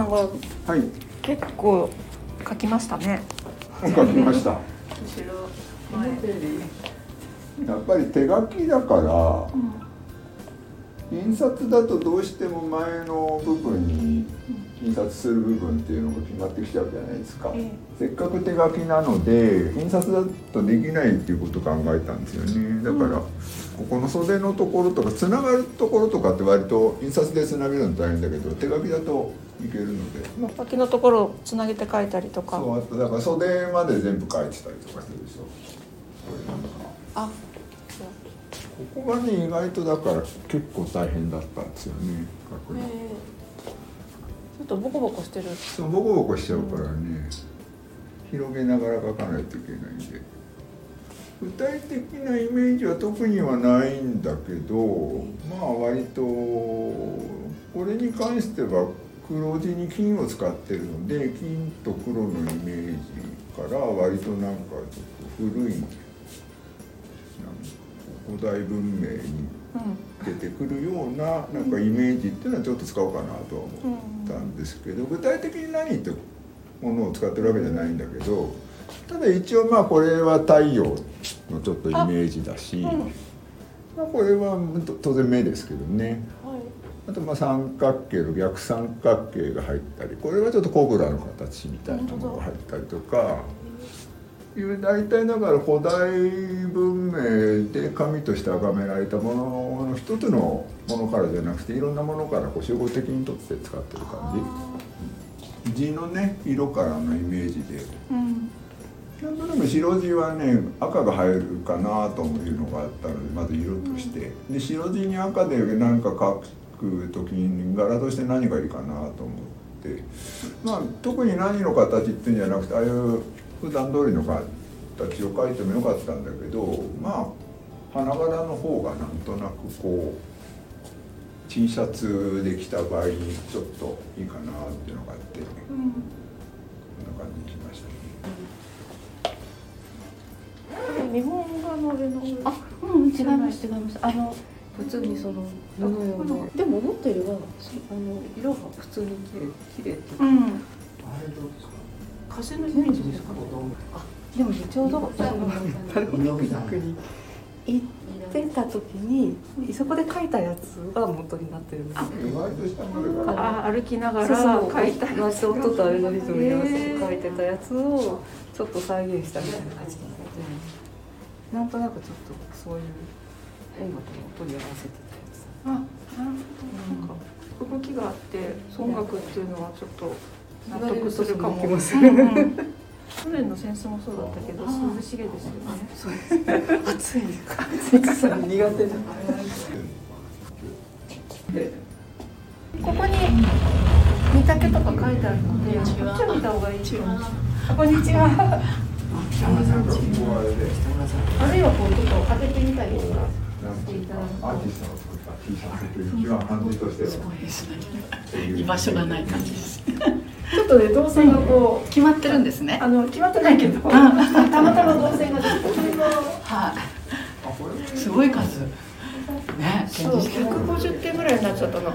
さんがはい。結構書きましたね。書きました。後ろ前。やっぱり手書きだから印刷だとどうしても前の部分に印刷する部分っていうのが決まってきちゃうじゃないですか、えせっかく手書きなので印刷だとできないっていうことを考えたんですよね。だから、ここの袖のところとかつながるところとかって割と印刷でつなげるの大変だけど手書きだといけるので。脇のところをつなげて書いたりとか。そうあとだから袖まで全部書いてたりとかするでしょ。これなんかあ、ここがね意外とだから結構大変だったんですよね書くのえ。ー、ちょっとボコボコしてる。そうボコボコしちゃうからね。広げながら書かないといけないんで。具体的なイメージは特にはないんだけどまあ割とこれに関しては黒地に金を使ってるので金と黒のイメージから割となんかちょっと古い古代文明にうん。出てくるようななんかイメージっていうのはちょっと使おうかなとは思ったんですけど具体的に何ってものを使ってるわけじゃないんだけどただ一応まあこれは太陽のちょっとイメージだしうん。まあこれは当然目ですけどねはい。あとまあ三角形の逆三角形が入ったりこれはちょっとコブラの形みたいなものが入ったりとか。いう大体だから古代文明で神として崇められたものの一つのものからじゃなくていろんなものからこう集合的にとって使ってる感じ地のね色からのイメージでうん。なんとなく白地はね赤が入るかなというのがあったのでまず色としてで白地に赤で何か描く時に柄として何がいいかなと思ってまあ特に何の形っていうんじゃなくてああいう普段通りの形を描いてもよかったんだけどまあ花柄の方がなんとなくこう T シャツで着た場合にちょっといいかなっていうのがあって、こんうん。な感じにしましたね。日本画の絵の上。あ、うん、違います違います。あの普通にその布用の。でも思ったよりはあの色が普通に綺麗綺麗っていうか。うん。風のイメージですか？でもねちょうどそのに行ってた時にそこで描いたやつが元になってるんですあ、歩きながそうらそう書いた。マスオととアルゴリズムに合わせて描いてたやつをちょっと再現したみたいな感じなので、なんとなくちょっとそういう音楽の音に合わせてたやつ。あ、なるほど。なんか動きがあって音楽っていうのはちょっと納得するかも。うん。う ん去年の戦争もそうだったけど涼しげですよね。そうです。暑い。暑さ苦手な。ここに見丈とか書いてあるので、こっちを見た方がいいと思う。あこんにちは。あるいはこうちょっと当ててみたりとか。アーティストの作った T シャツという一番感じとしてはすごいですね居場所がない感じです。ちょっとね動線がこう決まってるん。ですね。あの決まってないけど、たまたま動線が出てそれがはあこれい。すごい数。ね、そう。150点ぐらいになっちゃったの。